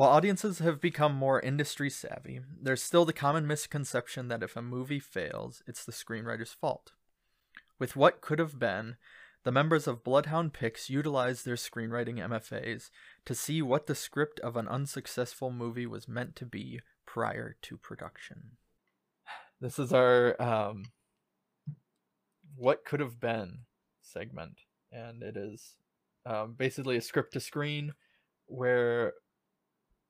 While audiences have become more industry savvy, there's still the common misconception that if a movie fails, it's the screenwriter's fault. With what could have been, the members of Bloodhound Picks utilized their screenwriting MFAs to see what the script of an unsuccessful movie was meant to be prior to production. This is our um, what could have been segment, and it is um, basically a script to screen where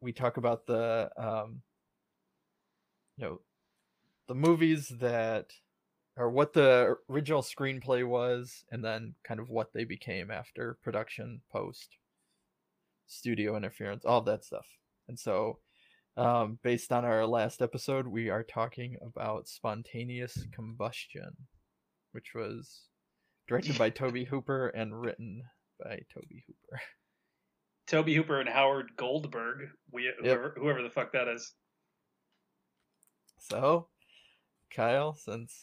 we talk about the um, you know the movies that or what the original screenplay was and then kind of what they became after production post studio interference all that stuff. And so um, based on our last episode we are talking about spontaneous combustion which was directed by tobe hooper and written by tobe hooper tobe hooper and howard goldberg we Yep. whoever, whoever the fuck that is so kyle since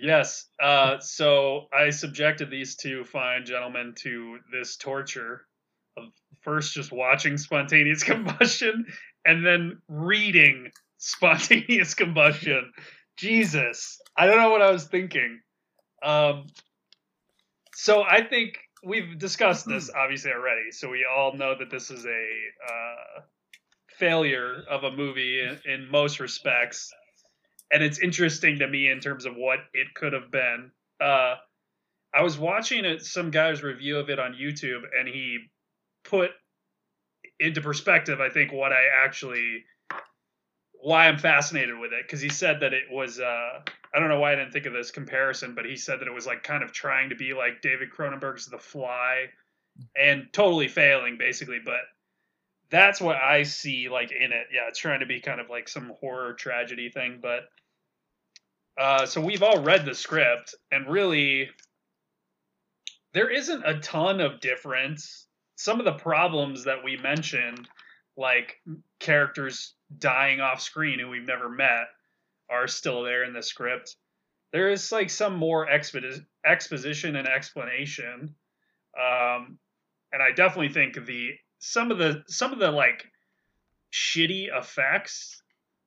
Yes. Uh, so I subjected these two fine gentlemen to this torture of first just watching spontaneous combustion and then reading spontaneous combustion. Jesus. I don't know what I was thinking. Um, so I think we've discussed this obviously already. So we all know that this is a uh, failure of a movie in, in most respects and it's interesting to me in terms of what it could have been. Uh, I was watching it, some guy's review of it on YouTube, and he put into perspective, I think, what I actually, why I'm fascinated with it, because he said that it was, uh, I don't know why I didn't think of this comparison, but he said that it was like kind of trying to be like David Cronenberg's The Fly, and totally failing basically, but that's what I see like in it. Yeah, it's trying to be kind of like some horror tragedy thing, but uh, so we've all read the script, and really, there isn't a ton of difference. Some of the problems that we mentioned, like characters dying off screen who we've never met, are still there in the script. There is like some more expo- exposition and explanation, um, and I definitely think the some of the some of the like shitty effects.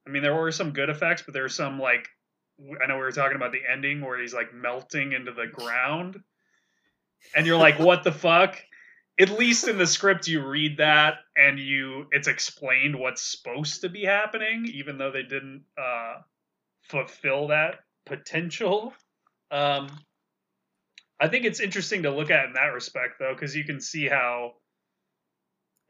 I mean, there were some good effects, but there were some like I know we were talking about the ending where he's like melting into the ground, and you're like, "What the fuck?" At least in the script, you read that and you it's explained what's supposed to be happening, even though they didn't uh, fulfill that potential. Um, I think it's interesting to look at in that respect, though, because you can see how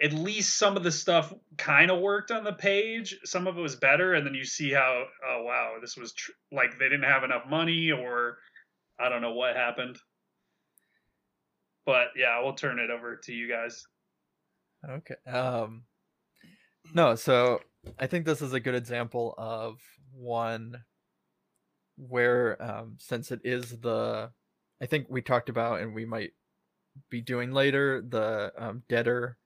at least some of the stuff kind of worked on the page. Some of it was better, and then you see how, oh wow, this was tr- like they didn't have enough money, or I don't know what happened. But yeah, we'll turn it over to you guys. Okay. Um no, so I think this is a good example of one where um since it is the I think we talked about and we might be doing later the um Deader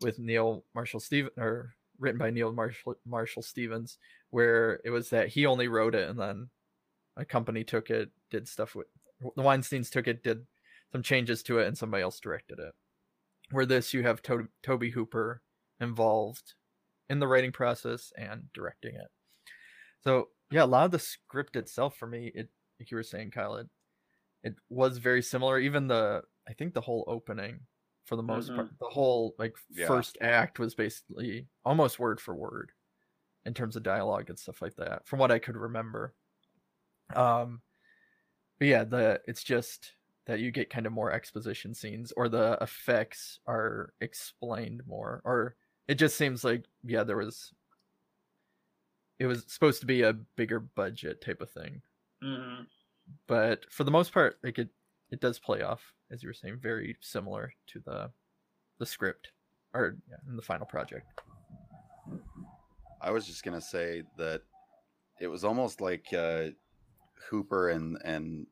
with Neal Marshall Steven or written by Neal Marshall Marshall Stevens where it was that he only wrote it and then a company took it, did stuff with the Weinsteins took it, did some changes to it and somebody else directed it. Where this you have to- Tobe Hooper involved in the writing process and directing it. So yeah, a lot of the script itself for me, it like you were saying, Kyle, it, it was very similar. Even the I think the whole opening, for the most part, the whole like Yeah. first act was basically almost word for word in terms of dialogue and stuff like that, from what I could remember. Um, but yeah, the it's just that you get kind of more exposition scenes or the effects are explained more or it just seems like yeah there was it was supposed to be a bigger budget type of thing Mm-hmm. but for the most part like it it does play off as you were saying very similar to the the script or yeah, in the final project I was just gonna say that it was almost like uh, Hooper and and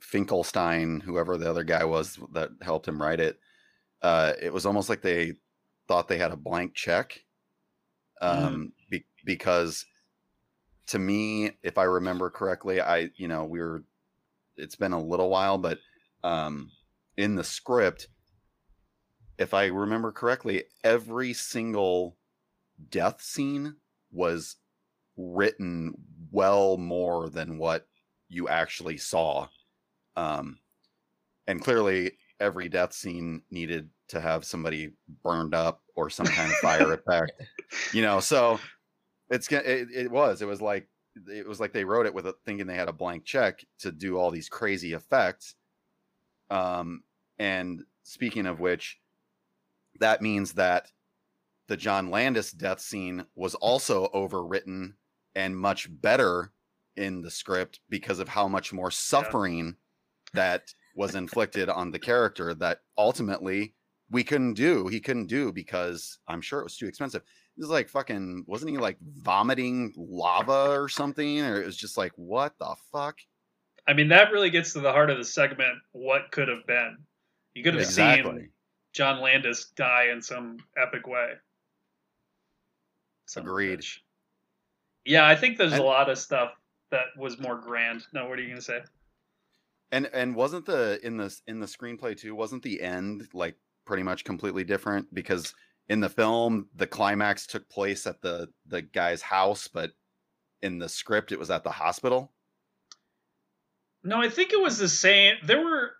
Finkelstein, whoever the other guy was that helped him write it. Uh, it was almost like they thought they had a blank check, um, be, because to me, if I remember correctly, I you know we were. It's been a little while, but um, in the script, if I remember correctly, every single death scene was written well more than what you actually saw. Um, and clearly, every death scene needed to have somebody burned up or some kind of fire effect. You know, so it's it, it was it was like it was like they wrote it with a, thinking they had a blank check to do all these crazy effects. Um, and speaking of which, that means that the John Landis death scene was also overwritten and much better in the script because of how much more suffering yeah. that was inflicted on the character that ultimately we couldn't do. He couldn't do because I'm sure it was too expensive. It was like fucking, wasn't he like vomiting lava or something? Or it was just like, what the fuck? I mean, that really gets to the heart of the segment. What could have been? You could have exactly. seen John Landis die in some epic way. Some Agreed. Bitch. Yeah, I think there's and, a lot of stuff that was more grand. No, what are you gonna say? And and wasn't the in the in the screenplay too? Wasn't the end like pretty much completely different? Because in the film, the climax took place at the the guy's house, but in the script, it was at the hospital. No, I think it was the same. There were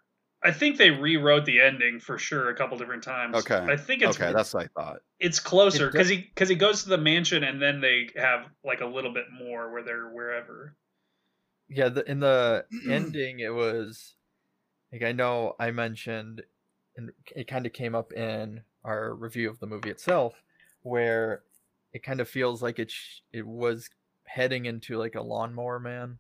I think they rewrote the ending for sure a couple different times. Okay. I think it's okay. That's what I thought. It's closer because he because he goes to the mansion and then they have like a little bit more where they're wherever. Yeah, the, in the ending, it was like I know I mentioned, and it kind of came up in our review of the movie itself, where it kind of feels like it sh- it was heading into like a lawnmower man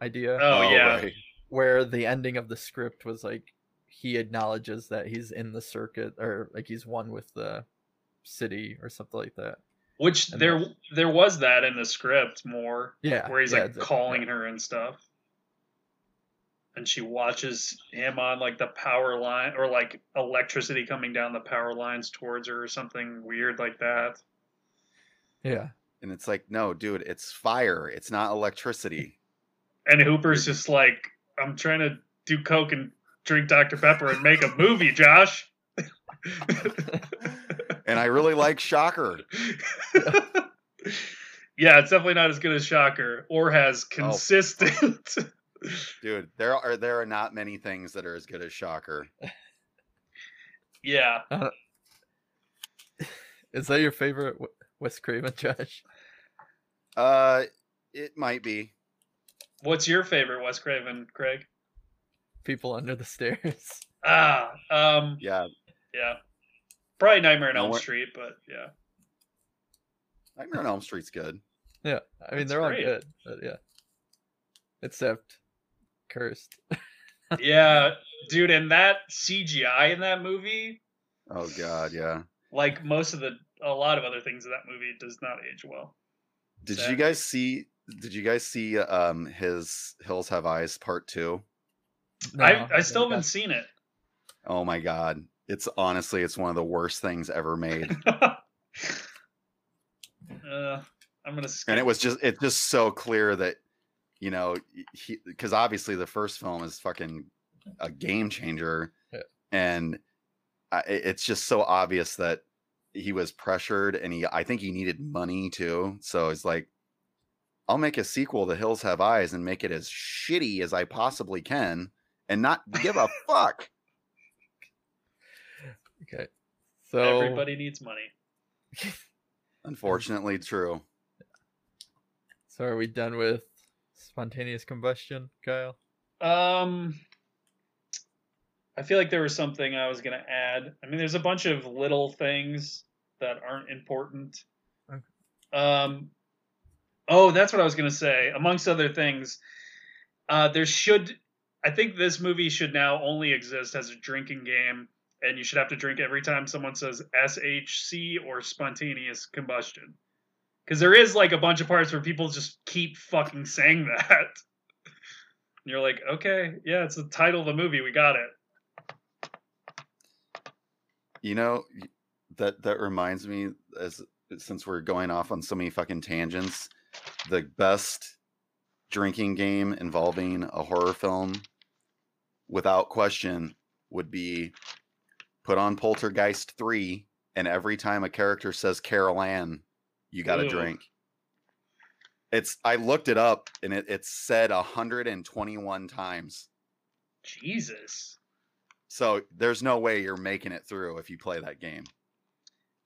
idea. Oh, oh yeah. Right. Where the ending of the script was like he acknowledges that he's in the circuit or like he's one with the city or something like that. Which and there that's... there was that in the script more. Yeah. Where he's yeah, like calling yeah. her and stuff. And she watches him on like the power line or like electricity coming down the power lines towards her or something weird like that. Yeah. And it's like, no, dude, it's fire. It's not electricity. And Hooper's just like, I'm trying to do coke and drink Dr. Pepper and make a movie, Josh. and I really like Shocker. yeah, it's definitely not as good as Shocker or has oh, consistent. Oh. Dude, there are there are not many things that are as good as Shocker. Yeah. Uh, is that your favorite Wes Craven, Josh? Uh, it might be. What's your favorite Wes Craven, Craig? people under the stairs. Ah, um, yeah, yeah, probably Nightmare on Elm Street, but yeah, Nightmare on Elm Street's good. Yeah, I mean That's they're great. all good, but yeah, except cursed. yeah, dude, and that CGI in that movie. Oh god, yeah. Like most of the, a lot of other things in that movie does not age well. Did Sadly. you guys see? Did you guys see um his Hills Have Eyes part two? No, I I still haven't seen it. Oh my god. It's honestly it's one of the worst things ever made. uh, I'm gonna. Skip. And it was just it's just so clear that you know he because obviously the first film is fucking a game changer, yeah. and I, it's just so obvious that he was pressured and he I think he needed money too. So it's like I'll make a sequel The Hills Have Eyes and make it as shitty as I possibly can and not give a fuck. Okay. So everybody needs money. Unfortunately, true. So are we done with spontaneous combustion, Kyle? Um I feel like there was something I was going to add. I mean, there's a bunch of little things that aren't important. Okay. Um, oh, that's what I was going to say. Amongst other things, uh, there should I think this movie should now only exist as a drinking game, and you should have to drink every time someone says SHC or spontaneous combustion. Because there is like a bunch of parts where people just keep fucking saying that. and you're like, okay, yeah, it's the title of the movie. We got it. You know, that that reminds me as since we're going off on so many fucking tangents, the best drinking game involving a horror film without question would be put on Poltergeist 3, and every time a character says Carol Anne, you got to drink. It's I looked it up and it, it's said 121 times. Jesus. So there's no way you're making it through if you play that game.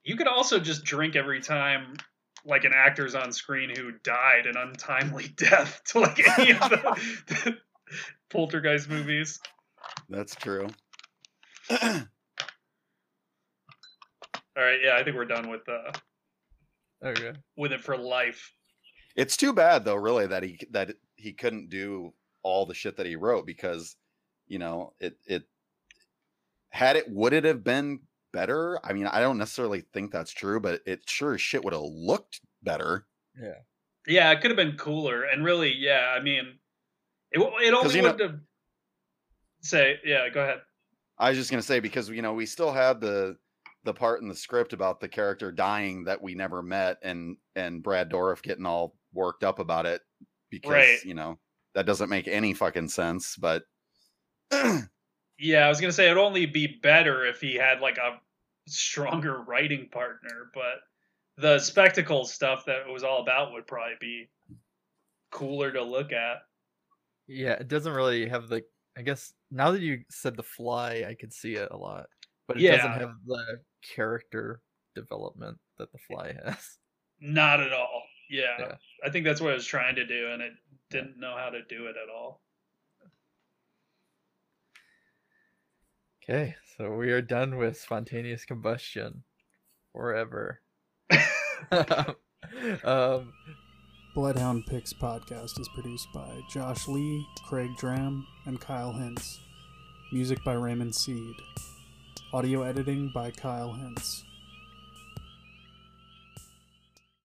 You could also just drink every time like an actor's on screen who died an untimely death to like any of the, the poltergeist movies. That's true. All right, yeah, I think we're done with uh Okay. with it for life. It's too bad though, really, that he that he couldn't do all the shit that he wrote because, you know, it it had it would it have been better? I mean, I don't necessarily think that's true, but it sure as shit would have looked better. Yeah, Yeah, it could have been cooler, and really, yeah, I mean, it it only would know, have. Say, yeah, go ahead. I was just gonna say because you know we still had the the part in the script about the character dying that we never met and and Brad Dourif getting all worked up about it because Right. you know that doesn't make any fucking sense. But Yeah, I was gonna say it'd only be better if he had like a stronger writing partner, but the spectacle stuff that it was all about would probably be cooler to look at. Yeah, it doesn't really have the. I guess now that you said the fly, I could see it a lot, but it doesn't have the character development that the fly has. Not at all. Yeah, Yeah. I think that's what it was trying to do, and it didn't know how to do it at all. Okay, so we are done with spontaneous combustion forever. um, Bloodhound Picks podcast is produced by Josh Lee, Craig Dram, and Kyle Hintz. Music by Raymond Seed. Audio editing by Kyle Hintz.